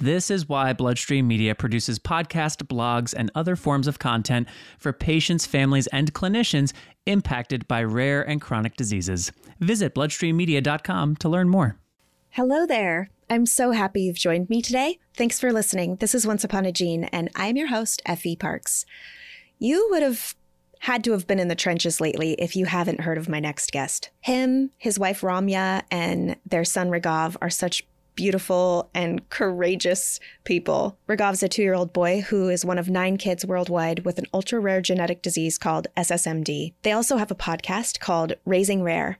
This is why Bloodstream Media produces podcasts, blogs, and other forms of content for patients, families, and clinicians impacted by rare and chronic diseases. Visit bloodstreammedia.com to learn more. Hello there. I'm so happy you've joined me today. Thanks for listening. This is Once Upon a Gene, and I'm your host, Effie Parks. You would have had to have been in the trenches lately if you haven't heard of my next guest. Him, his wife Ramya, and their son Raghav are such beautiful and courageous people. Raghav's a two year old boy who is one of nine kids worldwide with an ultra rare genetic disease called SSMD. They also have a podcast called Raising Rare,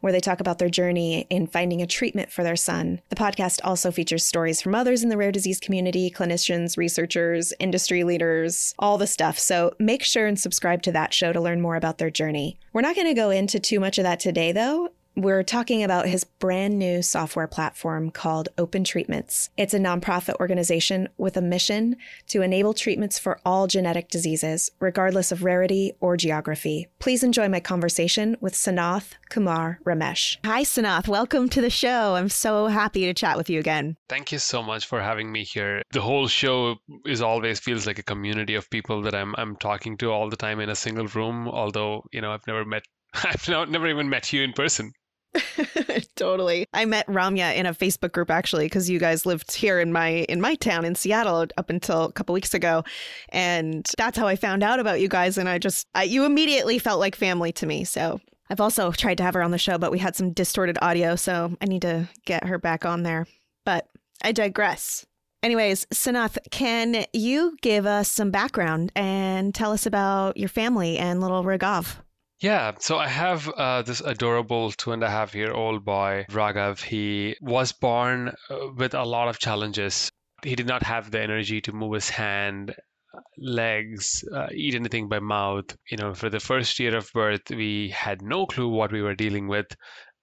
where they talk about their journey in finding a treatment for their son. The podcast also features stories from others in the rare disease community, clinicians, researchers, industry leaders, all the stuff. So make sure and subscribe to that show to learn more about their journey. We're not going to go into too much of that today, though. We're talking about his brand new software platform called Open Treatments. It's a nonprofit organization with a mission to enable treatments for all genetic diseases, regardless of rarity or geography. Please enjoy my conversation with Sanath Kumar Ramesh. Hi, Sanath. Welcome to the show. I'm so happy to chat with you again. Thank you so much for having me here. The whole show is always feels like a community of people that I'm I'm talking to all the time in a single room. Although you know I've never met I've never even met you in person. totally. I met Ramya in a Facebook group actually because you guys lived here in my in my town in Seattle up until a couple weeks ago, and that's how I found out about you guys. And I just I, you immediately felt like family to me. So I've also tried to have her on the show, but we had some distorted audio, so I need to get her back on there. But I digress. Anyways, Sanath, can you give us some background and tell us about your family and little Raghav? Yeah, so I have uh, this adorable two and a half year old boy, Raghav. He was born uh, with a lot of challenges. He did not have the energy to move his hand, legs, uh, eat anything by mouth. You know, for the first year of birth, we had no clue what we were dealing with,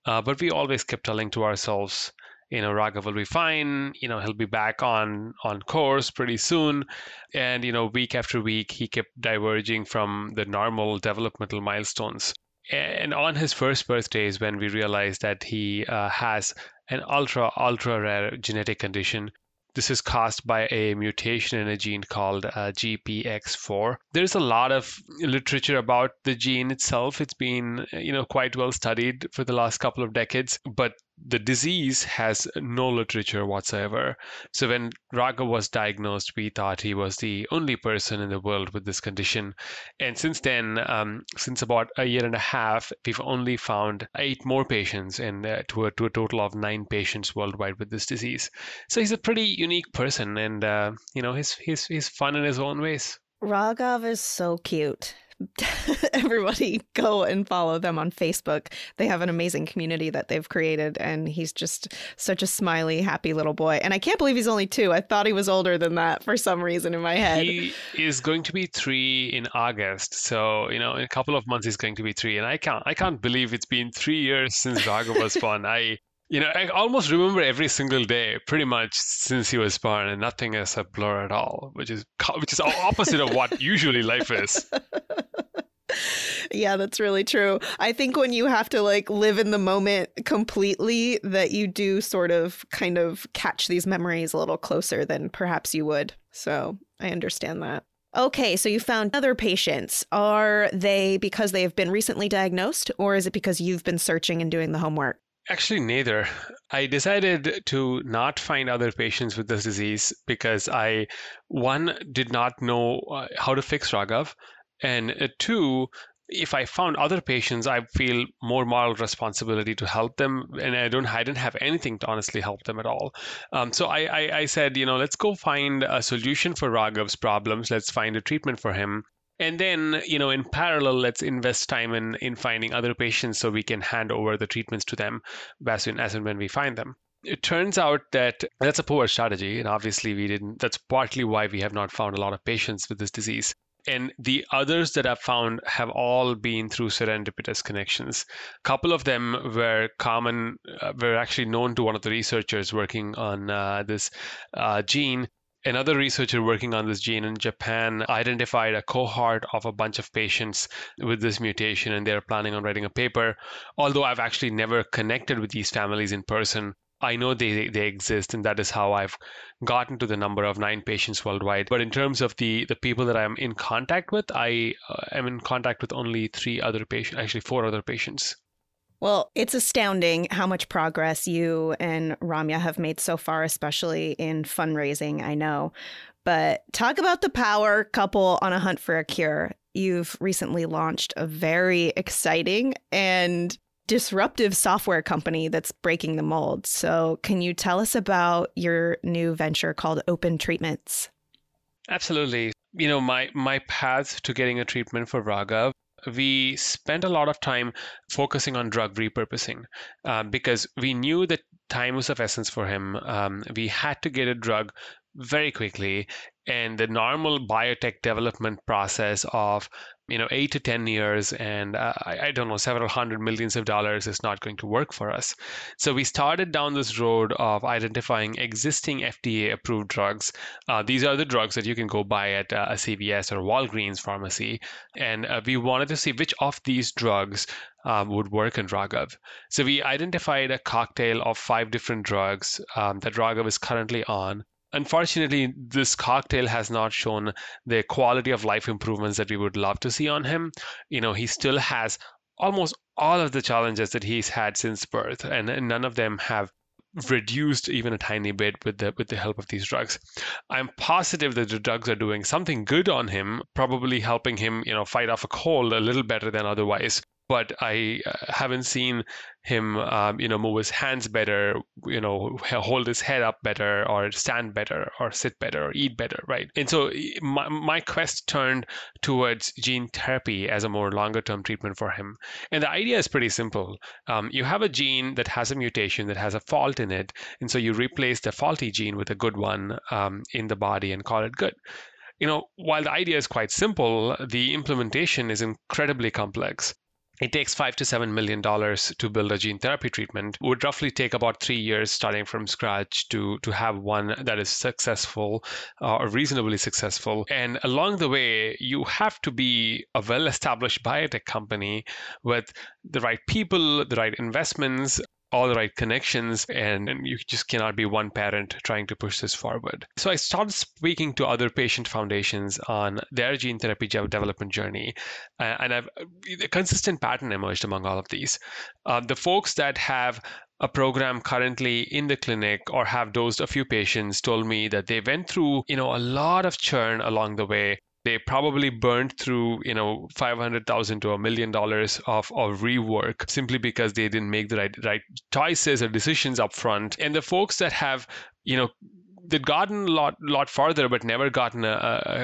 uh, but we always kept telling to ourselves, you know Raghav will be fine. You know he'll be back on on course pretty soon, and you know week after week he kept diverging from the normal developmental milestones. And on his first birthday is when we realized that he uh, has an ultra ultra rare genetic condition this is caused by a mutation in a gene called uh, GPX4. There's a lot of literature about the gene itself. It's been, you know, quite well studied for the last couple of decades, but the disease has no literature whatsoever. So when Raghav was diagnosed, we thought he was the only person in the world with this condition. And since then, um, since about a year and a half, we've only found eight more patients and uh, to, a, to a total of nine patients worldwide with this disease. So he's a pretty unique person and, uh, you know, he's, he's, he's fun in his own ways. Raghav is so cute. everybody go and follow them on Facebook. They have an amazing community that they've created, and he's just such a smiley, happy little boy. And I can't believe he's only two. I thought he was older than that for some reason in my head. He is going to be three in August, so you know, in a couple of months he's going to be three, and I can't, I can't believe it's been three years since Raghav was born. I you know, I almost remember every single day, pretty much since he was born, and nothing is a blur at all, which is which is opposite of what usually life is. Yeah, that's really true. I think when you have to like live in the moment completely, that you do sort of kind of catch these memories a little closer than perhaps you would. So I understand that. Okay, so you found other patients. Are they because they have been recently diagnosed, or is it because you've been searching and doing the homework? Actually, neither. I decided to not find other patients with this disease because I, one, did not know uh, how to fix Raghav, and uh, two, if I found other patients, I feel more moral responsibility to help them, and I don't, I didn't have anything to honestly help them at all. Um, so I, I, I said, you know, let's go find a solution for Raghav's problems. Let's find a treatment for him, and then you know in parallel let's invest time in in finding other patients so we can hand over the treatments to them as soon as and when we find them it turns out that that's a poor strategy and obviously we didn't that's partly why we have not found a lot of patients with this disease and the others that I've found have all been through serendipitous connections. A couple of them were common, uh, were actually known to one of the researchers working on uh, this uh, gene Another researcher working on this gene in Japan identified a cohort of a bunch of patients with this mutation, and they're planning on writing a paper. Although I've actually never connected with these families in person, I know they, they exist, and that is how I've gotten to the number of nine patients worldwide. But in terms of the, the people that I'm in contact with, I uh, am in contact with only three other patients, actually, four other patients. Well, it's astounding how much progress you and Ramya have made so far, especially in fundraising, I know. But talk about the power couple on a hunt for a cure. You've recently launched a very exciting and disruptive software company that's breaking the mold. So, can you tell us about your new venture called Open Treatments? Absolutely. You know, my my path to getting a treatment for Raghav we spent a lot of time focusing on drug repurposing uh, because we knew that time was of essence for him. Um, we had to get a drug very quickly, and the normal biotech development process of you know eight to ten years and uh, I, I, don't know several hundred millions of dollars is not going to work for us. So we started down this road of identifying existing fda approved drugs. Uh, these are the drugs that you can go buy at uh, a cvs or walgreens pharmacy and uh, we wanted to see which of these drugs um, would work in Raghav. So we identified a cocktail of five different drugs um, that Raghav is currently on unfortunately, this cocktail has not shown the quality of life improvements that we would love to see on him. You know, he still has almost all of the challenges that he's had since birth, and, none of them have reduced even a tiny bit with the with the help of these drugs. I'm positive that the drugs are doing something good on him, probably helping him, you know, fight off a cold a little better than otherwise but I uh, haven't seen him, um, you know, move his hands better, you know, hold his head up better, or stand better, or sit better, or eat better, right? And so my, my quest turned towards gene therapy as a more longer term treatment for him. And the idea is pretty simple. Um, you have a gene that has a mutation that has a fault in it, and so you replace the faulty gene with a good one um, in the body and call it good you know, while the idea is quite simple, the implementation is incredibly complex it takes five to seven million dollars to build a gene therapy treatment. It would roughly take about three years starting from scratch to to have one that is successful uh, or reasonably successful. And along the way, you have to be a well-established biotech company with the right people, the right investments, all the right connections and, and, you just cannot be one parent trying to push this forward. So I started speaking to other patient foundations on their gene therapy development journey, uh, and I've a consistent pattern emerged among all of these. Uh, the folks that have a program currently in the clinic or have dosed a few patients told me that they went through you know a lot of churn along the way they probably burned through you know 500000 to a million dollars of, of rework simply because they didn't make the right right choices or decisions up front. And the folks that have you know they'd gotten a lot lot farther but never gotten a,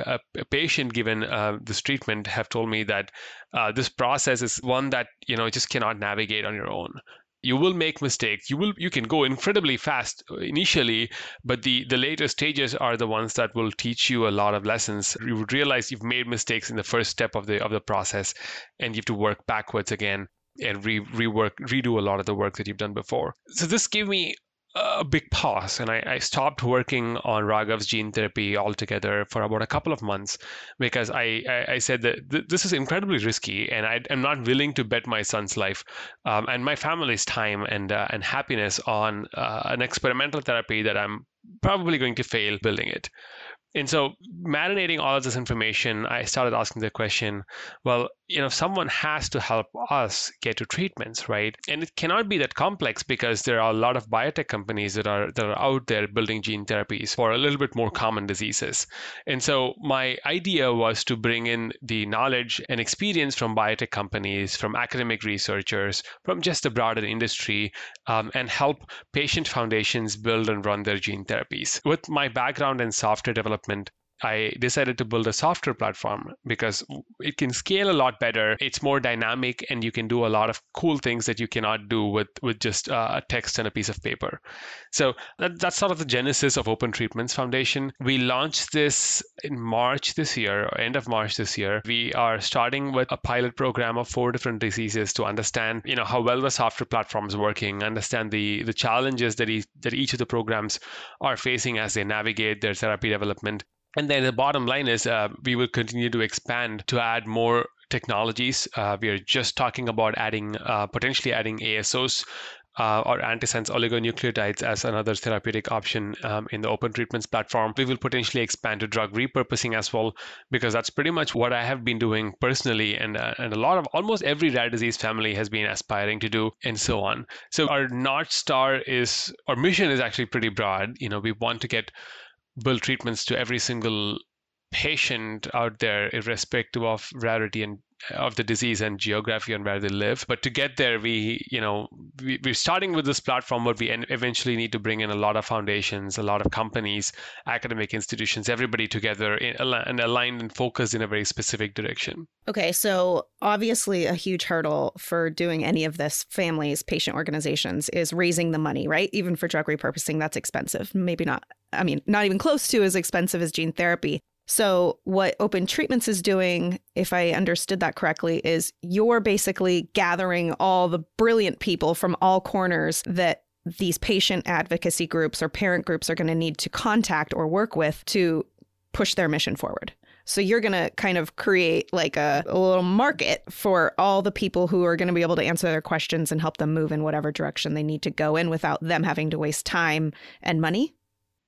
a, a patient given uh, this treatment have told me that uh, this process is one that you know just cannot navigate on your own you will make mistakes. You will you can go incredibly fast initially but the the later stages are the ones that will teach you a lot of lessons. You would realize you've made mistakes in the first step of the of the process and you have to work backwards again and re- rework redo a lot of the work that you've done before. So this gave me a big pause and I, I, stopped working on Raghav's gene therapy altogether for about a couple of months because I, I, I said that th- this is incredibly risky and I, am not willing to bet my son's life um, and my family's time and, uh, and happiness on uh, an experimental therapy that I'm probably going to fail building it. And so, marinating all of this information, I started asking the question well, you know, someone has to help us get to treatments, right? And it cannot be that complex because there are a lot of biotech companies that are that are out there building gene therapies for a little bit more common diseases. And so, my idea was to bring in the knowledge and experience from biotech companies, from academic researchers, from just the broader industry, um, and help patient foundations build and run their gene therapies. With my background in software development, development. I decided to build a software platform because it can scale a lot better. It's more dynamic, and you can do a lot of cool things that you cannot do with with just uh, text and a piece of paper. So that, that's sort of the genesis of Open Treatments Foundation. We launched this in March this year, or end of March this year. We are starting with a pilot program of four different diseases to understand, you know, how well the software platform is working, understand the the challenges that, e- that each of the programs are facing as they navigate their therapy development and then the bottom line is uh, we will continue to expand to add more technologies. Uh, we are just talking about adding, uh, potentially adding ASOs uh, or antisense oligonucleotides as another therapeutic option um, in the open treatments platform. We will potentially expand to drug repurposing as well, because that's pretty much what I have been doing personally, and uh, and a lot of almost every rare disease family has been aspiring to do, and so on. So our north star is our mission is actually pretty broad. You know, we want to get build treatments to every single patient out there, irrespective of rarity and of the disease and geography and where they live. But to get there, we, you know, we, we're starting with this platform, but we eventually need to bring in a lot of foundations, a lot of companies, academic institutions, everybody together in, and aligned and focused in a very specific direction. Okay, so obviously a huge hurdle for doing any of this, families, patient organizations, is raising the money, right? Even for drug repurposing, that's expensive. Maybe not I mean, not even close to as expensive as gene therapy. So, what Open Treatments is doing, if I understood that correctly, is you're basically gathering all the brilliant people from all corners that these patient advocacy groups or parent groups are going to need to contact or work with to push their mission forward. So you're going to kind of create like a, a, little market for all the people who are going to be able to answer their questions and help them move in whatever direction they need to go in without them having to waste time and money.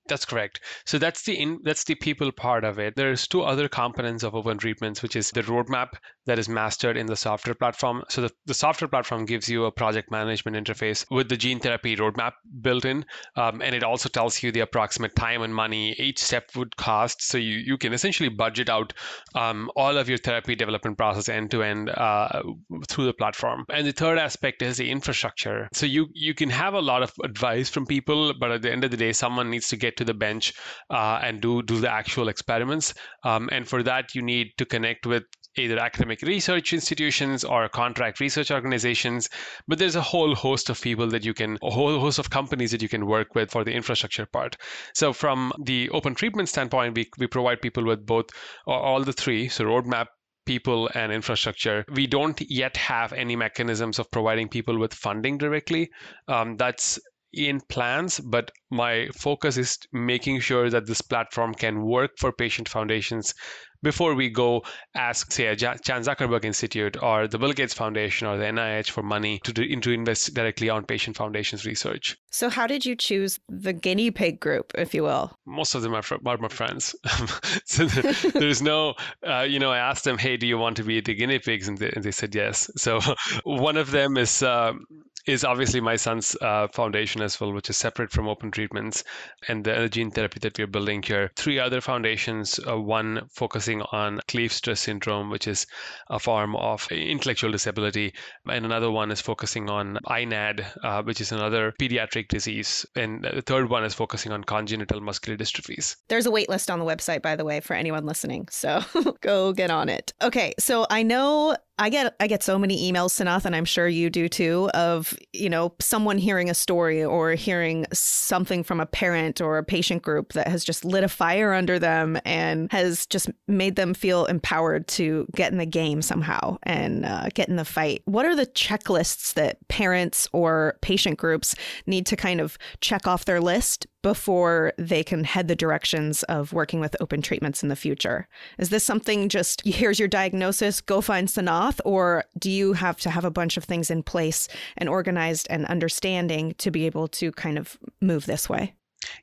That's correct. So that's the in, that's the people part of it. There's two other components of open treatments, which is the roadmap that is mastered in the software platform. So the, the software platform gives you a project management interface with the gene therapy roadmap built in, um, and it also tells you the approximate time and money each step would cost. So you you can essentially budget out um, all of your therapy development process end to end uh, through the platform. And the third aspect is the infrastructure. So you you can have a lot of advice from people, but at the end of the day, someone needs to get to the bench uh, and do do the actual experiments. Um, and for that, you need to connect with either academic research institutions or contract research organizations. But there's a whole host of people that you can, a whole host of companies that you can work with for the infrastructure part. So from the open treatment standpoint, we, we provide people with both all the three. So roadmap, people and infrastructure. We don't yet have any mechanisms of providing people with funding directly. Um, that's in plans, but my focus is making sure that this platform can work for patient foundations before we go ask, say, a Chan Zuckerberg Institute or the Bill Gates Foundation or the NIH for money to, do, to invest directly on patient foundations research. So, how did you choose the guinea pig group, if you will? Most of them are, are my friends. so there's no, uh, you know, I asked them, hey, do you want to be the guinea pigs? And they, and they said yes. So, one of them is uh, is obviously my son's uh, foundation as well, which is separate from Open Treatments and the gene therapy that we're building here. Three other foundations, uh, one focusing on Kleefstra syndrome, which is a form of intellectual disability, and another one is focusing on INAD, uh, which is another pediatric disease, and the third one is focusing on congenital muscular dystrophies. There's a wait list on the website, by the way, for anyone listening, so go get on it. Okay, so I know I get I get so many emails, Sanath, and I'm sure you do too, of you know someone hearing a story or hearing something from a parent or a patient group that has just lit a fire under them and has just made them feel empowered to get in the game somehow and uh, get in the fight. What are the checklists that parents or patient groups need to kind of check off their list before they can head the directions of working with open treatments in the future? Is this something just here's your diagnosis, go find Sanath, or do you have to have a bunch of things in place and organized and understanding to be able to kind of move this way?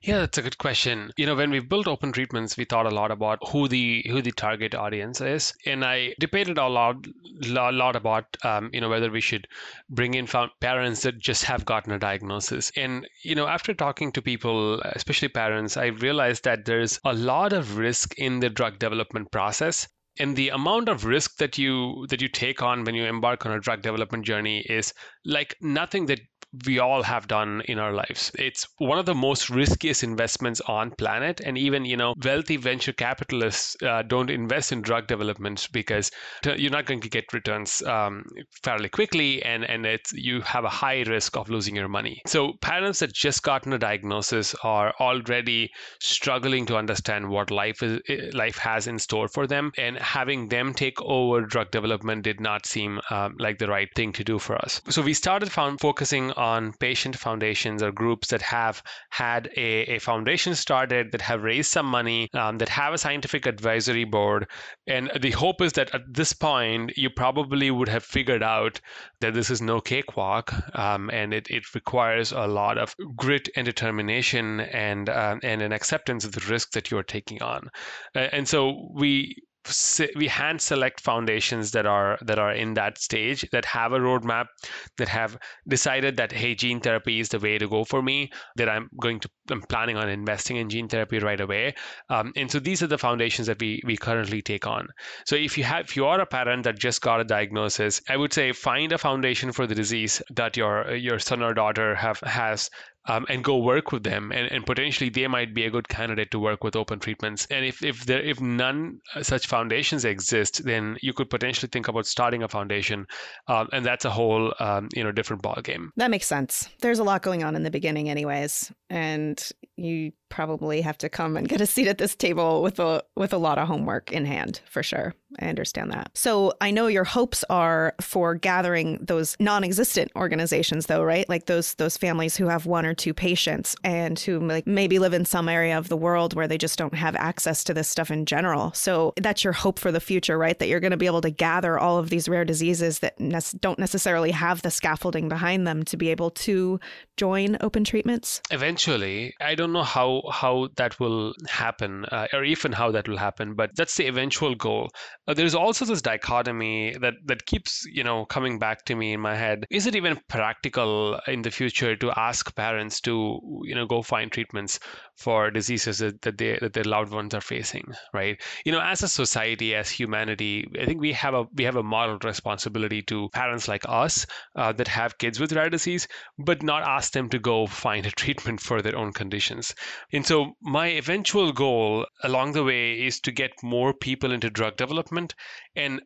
Yeah, that's a good question. You know, when we built open treatments, we thought a lot about who the who the target audience is, and I debated a lot, a lot about um, you know whether we should bring in parents that just have gotten a diagnosis. And you know, after talking to people, especially parents, I realized that there's a lot of risk in the drug development process and the amount of risk that you that you take on when you embark on a drug development journey is like nothing that we all have done in our lives. It's one of the most riskiest investments on planet, and even you know wealthy venture capitalists uh, don't invest in drug development because you're not going to get returns um, fairly quickly, and and it's you have a high risk of losing your money. So parents that just gotten a diagnosis are already struggling to understand what life is life has in store for them, and having them take over drug development did not seem um, like the right thing to do for us. So we started found, focusing on patient foundations or groups that have had a, a foundation started, that have raised some money, um, that have a scientific advisory board. And the hope is that at this point, you probably would have figured out that this is no cakewalk um, and it, it requires a lot of grit and determination and, uh, and an acceptance of the risk that you are taking on. Uh, and so we we hand select foundations that are that are in that stage that have a roadmap that have decided that hey gene therapy is the way to go for me that i'm going to i'm planning on investing in gene therapy right away. Um, and so these are the foundations that we we currently take on. So if you have if you are a parent that just got a diagnosis i would say find a foundation for the disease that your your son or daughter have has um, and go work with them. And, and potentially they might be a good candidate to work with open treatments. And if if there if none such foundations exist then you could potentially think about starting a foundation. Um, and that's a whole um, you know different ball game that makes sense. There's a lot going on in the beginning anyways and you probably have to come and get a seat at this table with a with a lot of homework in hand for sure. I understand that. So I know your hopes are for gathering those non-existent organizations though, right? Like those those families who have one or two patients and who like maybe live in some area of the world where they just don't have access to this stuff in general. So that's your hope for the future, right? That you're going to be able to gather all of these rare diseases that ne- don't necessarily have the scaffolding behind them to be able to join open treatments. Eventually, I don't know how how that will happen uh, or even how that will happen but that's the eventual goal uh, there's also this dichotomy that that keeps you know coming back to me in my head is it even practical in the future to ask parents to you know go find treatments for diseases that, that they that their loved ones are facing right you know as a society as humanity i think we have a we have a moral responsibility to parents like us uh, that have kids with rare disease but not ask them to go find a treatment for their own conditions and so my eventual goal along the way is to get more people into drug development. And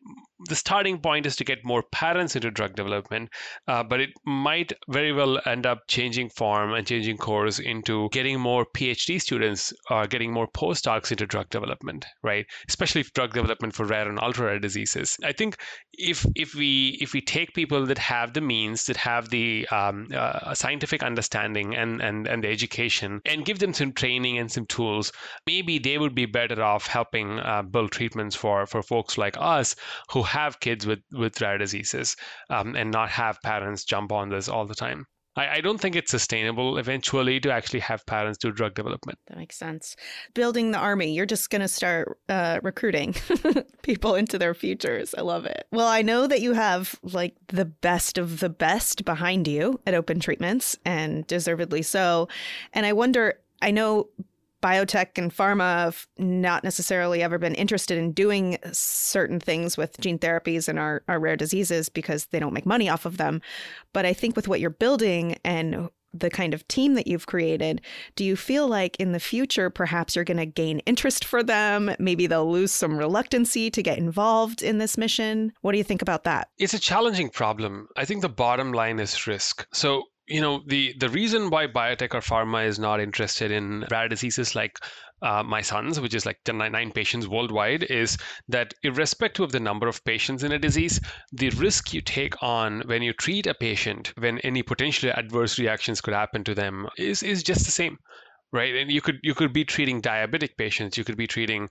the starting point is to get more parents into drug development, uh, but it might very well end up changing form and changing course into getting more PhD students or uh, getting more postdocs into drug development, right? Especially drug development for rare and ultra rare diseases. I think if if we if we take people that have the means, that have the um, uh, scientific understanding and, and and the education, and give them some training and some tools, maybe they would be better off helping uh, build treatments for for folks like us who have kids with with rare diseases um, and not have parents jump on this all the time. I, I, don't think it's sustainable eventually to actually have parents do drug development. That makes sense. Building the army, you're just going to start uh, recruiting people into their futures. I love it. Well, I know that you have like the best of the best behind you at Open Treatments, and deservedly so. And I wonder, I know biotech and pharma have not necessarily ever been interested in doing certain things with gene therapies and our, our rare diseases because they don't make money off of them. But I think with what you're building and the kind of team that you've created, do you feel like in the future perhaps you're going to gain interest for them? Maybe they'll lose some reluctancy to get involved in this mission? What do you think about that? It's a challenging problem. I think the bottom line is risk. So you know the the reason why biotech or pharma is not interested in rare diseases like uh, my son's, which is like nine patients worldwide, is that irrespective of the number of patients in a disease, the risk you take on when you treat a patient, when any potentially adverse reactions could happen to them, is is just the same right? And you could you could be treating diabetic patients, you could be treating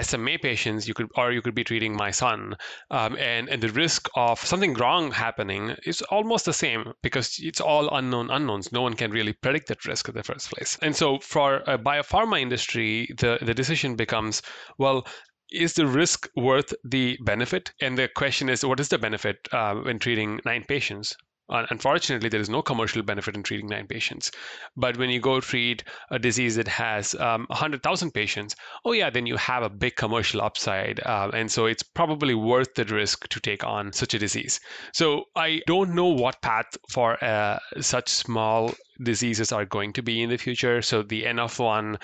SMA patients, you could or you could be treating my son, um, and and the risk of something wrong happening is almost the same because it's all unknown unknowns. No one can really predict that risk in the first place. And so for a biopharma industry, the the decision becomes well is the risk worth the benefit? And the question is, what is the benefit uh, when treating nine patients? Uh, unfortunately, there is no commercial benefit in treating nine patients. But when you go treat a disease that has um, 100,000 patients, oh, yeah, then you have a big commercial upside. Uh, and so it's probably worth the risk to take on such a disease. So I don't know what path for uh, such small diseases are going to be in the future. So the N of one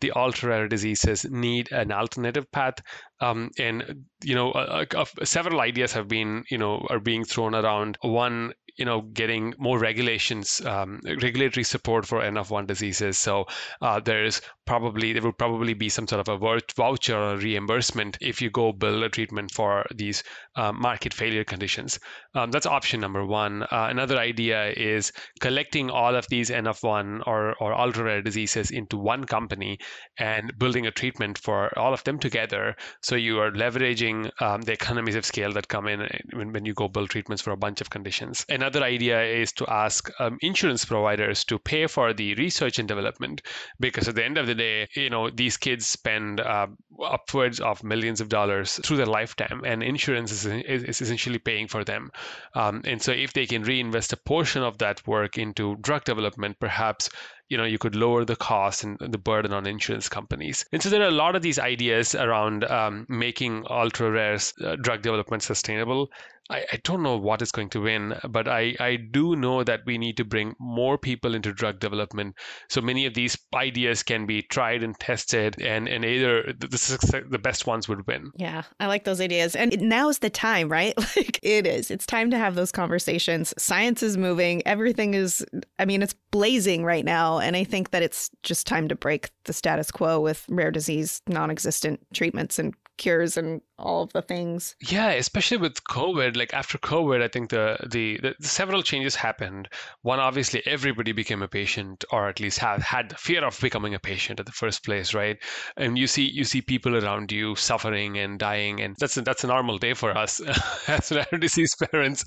the ultra rare diseases need an alternative path. Um, and you know, several ideas have been you know are being thrown around. One you know getting more regulations um, regulatory support for N of one diseases. So uh, there's probably there will probably be some sort of a voucher or reimbursement if you go build a treatment for these uh, market failure conditions. Um, that's option number one. Uh, another idea is collecting all of these N of one or, or ultra rare diseases into one company and building a treatment for all of them together. So you are leveraging um, the economies of scale that come in when, when you go build treatments for a bunch of conditions. And another idea is to ask um, insurance providers to pay for the research and development. Because at the end of the day you know these kids spend uh, upwards of millions of dollars through their lifetime and insurance is, is essentially paying for them. Um, and so if they can reinvest a portion of that work into drug development perhaps you know you could lower the cost and the burden on insurance companies and so there are a lot of these ideas around um, making ultra rare uh, drug development sustainable I, I don't know what is going to win, but I, I do know that we need to bring more people into drug development. So many of these ideas can be tried and tested, and, and either the, the, the best ones would win. Yeah, I like those ideas. And now is the time, right? Like it is. It's time to have those conversations. Science is moving. Everything is, I mean, it's blazing right now. And I think that it's just time to break the status quo with rare disease, non existent treatments and cures and all of the things. Yeah, especially with COVID. Like after COVID, I think the, the, the several changes happened. One, obviously, everybody became a patient, or at least have had the fear of becoming a patient at the first place, right? And you see you see people around you suffering and dying, and that's a, that's a normal day for us as rare disease parents.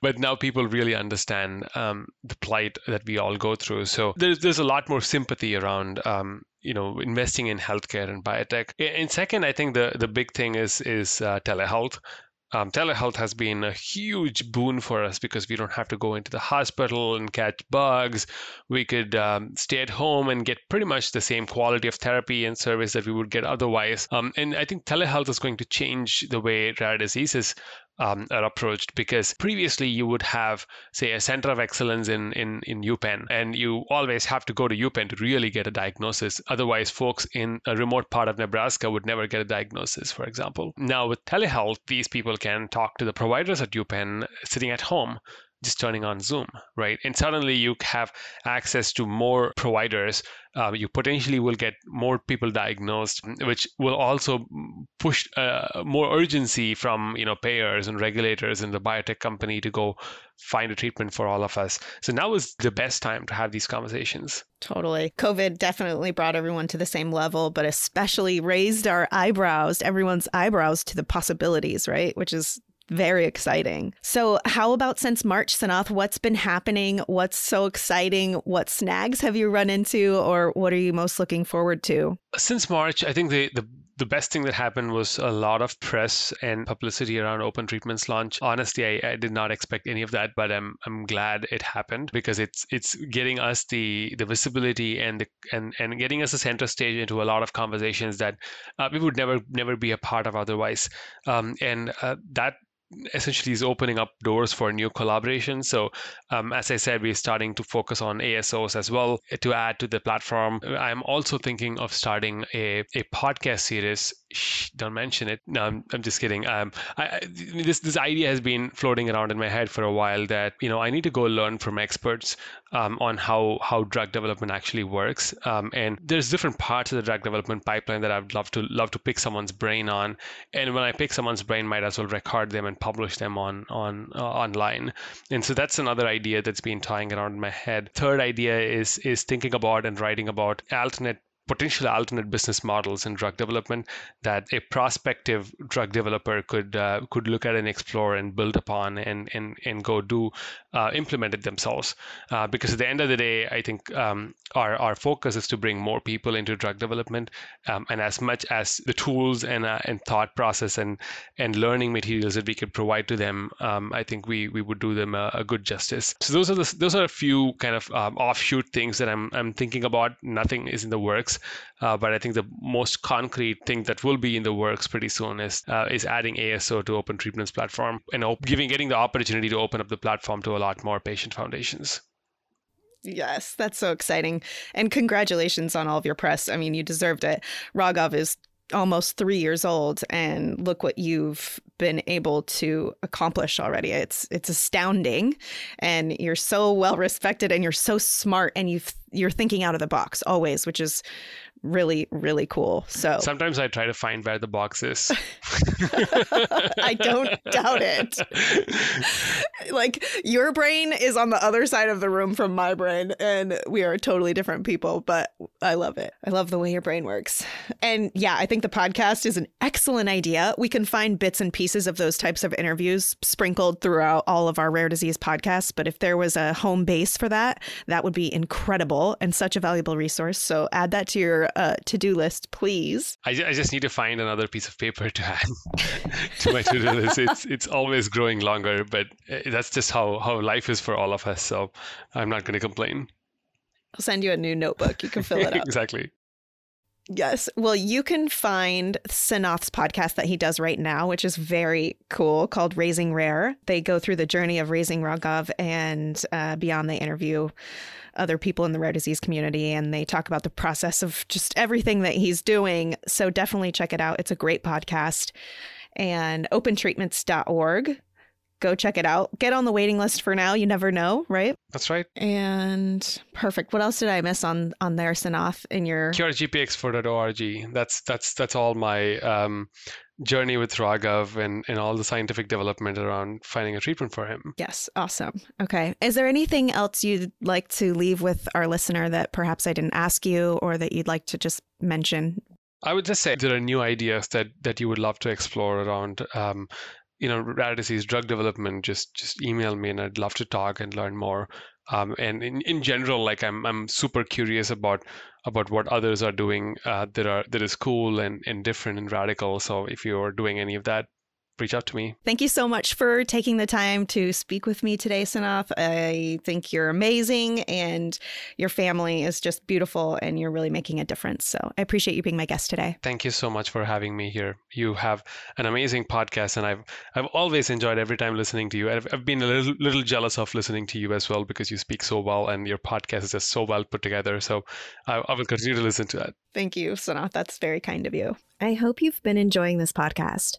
But now people really understand um, the plight that we all go through. So there's there's a lot more sympathy around um, you know investing in healthcare and biotech. And second, I think the the big thing is is uh, telehealth. Um, telehealth has been a huge boon for us because we don't have to go into the hospital and catch bugs. We could um, stay at home and get pretty much the same quality of therapy and service that we would get otherwise. Um, and I think telehealth is going to change the way rare diseases um, are approached because previously you would have say a center of excellence in, in in UPenn and you always have to go to UPenn to really get a diagnosis otherwise folks in a remote part of Nebraska would never get a diagnosis for example now with telehealth these people can talk to the providers at UPenn sitting at home just turning on Zoom, right? And suddenly you have access to more providers. Uh, you potentially will get more people diagnosed, which will also push uh, more urgency from you know payers and regulators and the biotech company to go find a treatment for all of us. So now is the best time to have these conversations. Totally. COVID definitely brought everyone to the same level, but especially raised our eyebrows, everyone's eyebrows to the possibilities, right? Which is very exciting. So, how about since March, Sanath? What's been happening? What's so exciting? What snags have you run into, or what are you most looking forward to? Since March, I think the, the the best thing that happened was a lot of press and publicity around Open Treatment's launch. Honestly, I, I, did not expect any of that, but I'm I'm glad it happened because it's it's getting us the the visibility and the and and getting us a center stage into a lot of conversations that uh, we would never never be a part of otherwise. Um, and uh, that essentially is opening up doors for new collaborations. So, um, as I said, we're starting to focus on ASOs as well to add to the platform. I'm also thinking of starting a, a podcast series. Shh, don't mention it. No, I'm, I'm just kidding. Um, I, this this idea has been floating around in my head for a while that you know I need to go learn from experts um, on how how drug development actually works. Um, and there's different parts of the drug development pipeline that I'd love to love to pick someone's brain on. And when I pick someone's brain, might as well record them and publish them on on uh, online. And so that's another idea that's been tying around my head. Third idea is is thinking about and writing about alternate potential alternate business models in drug development that a prospective drug developer could uh, could look at and explore and build upon and and, and go do uh, implement it themselves. Uh, because at the end of the day I think um, our our focus is to bring more people into drug development um, and as much as the tools and uh, and thought process and and learning materials that we could provide to them um, I think we we would do them a, a, good justice. So those are the, those are a few kind of um, offshoot things that I'm I'm thinking about. Nothing is in the works uh, but I think the most concrete thing that will be in the works pretty soon is uh, is adding ASO to Open Treatments platform and op- giving getting the opportunity to open up the platform to a lot more patient foundations. Yes, that's so exciting. And congratulations on all of your press. I mean, you deserved it. Raghav is almost three years old and look what you've been able to accomplish already it's it's astounding and you're so well respected and you're so smart and you you're thinking out of the box always which is really really cool. So sometimes i try to find where the box is. I don't doubt it. Like your brain is on the other side of the room from my brain and we are totally different people but i love it. I love the way your brain works. And yeah i think the podcast is an excellent idea. We can find bits and pieces of those types of interviews sprinkled throughout all of our rare disease podcasts but if there was a home base for that that would be incredible and such a valuable resource so add that to your uh, to-do list, please. I, I just need to find another piece of paper to add to my to-do list. It's it's always growing longer, but uh, that's just how how life is for all of us. So I'm not going to complain. I'll send you a new notebook. You can fill it up. exactly. Yes. Well, you can find Sanath's podcast that he does right now, which is very cool, called Raising Rare. They go through the journey of raising Raghav and uh, beyond They interview other people in the rare disease community and they talk about the process of just everything that he's doing. So definitely check it out. It's a great podcast. And opentreatments.org. Go check it out. Get on the waiting list for now. You never know, right? That's right. And perfect. What else did I miss on on there, Sanath, in your CureGPX4.org? That's that's that's all my um, journey with Raghav and, and all the scientific development around finding a treatment for him. Yes, awesome. Okay. Is there anything else you'd like to leave with our listener that perhaps I didn't ask you or that you'd like to just mention? I would just say there are new ideas that, that you would love to explore around um, you know rare disease drug development just just email me and i'd love to talk and learn more. Um, and in, in general like i'm i'm super curious about about what others are doing uh, that are that is cool and, and different and radical. So if you're doing any of that reach out to me. Thank you so much for taking the time to speak with me today, Sanath. I think you're amazing and your family is just beautiful and you're really making a difference. So I appreciate you being my guest today. Thank you so much for having me here. You have an amazing podcast and I've I've always enjoyed every time listening to you. I've, I've been a little, little jealous of listening to you as well because you speak so well and your podcast is just so well put together. So I, I will continue to listen to that. Thank you, Sanath. That's very kind of you. I hope you've been enjoying this podcast.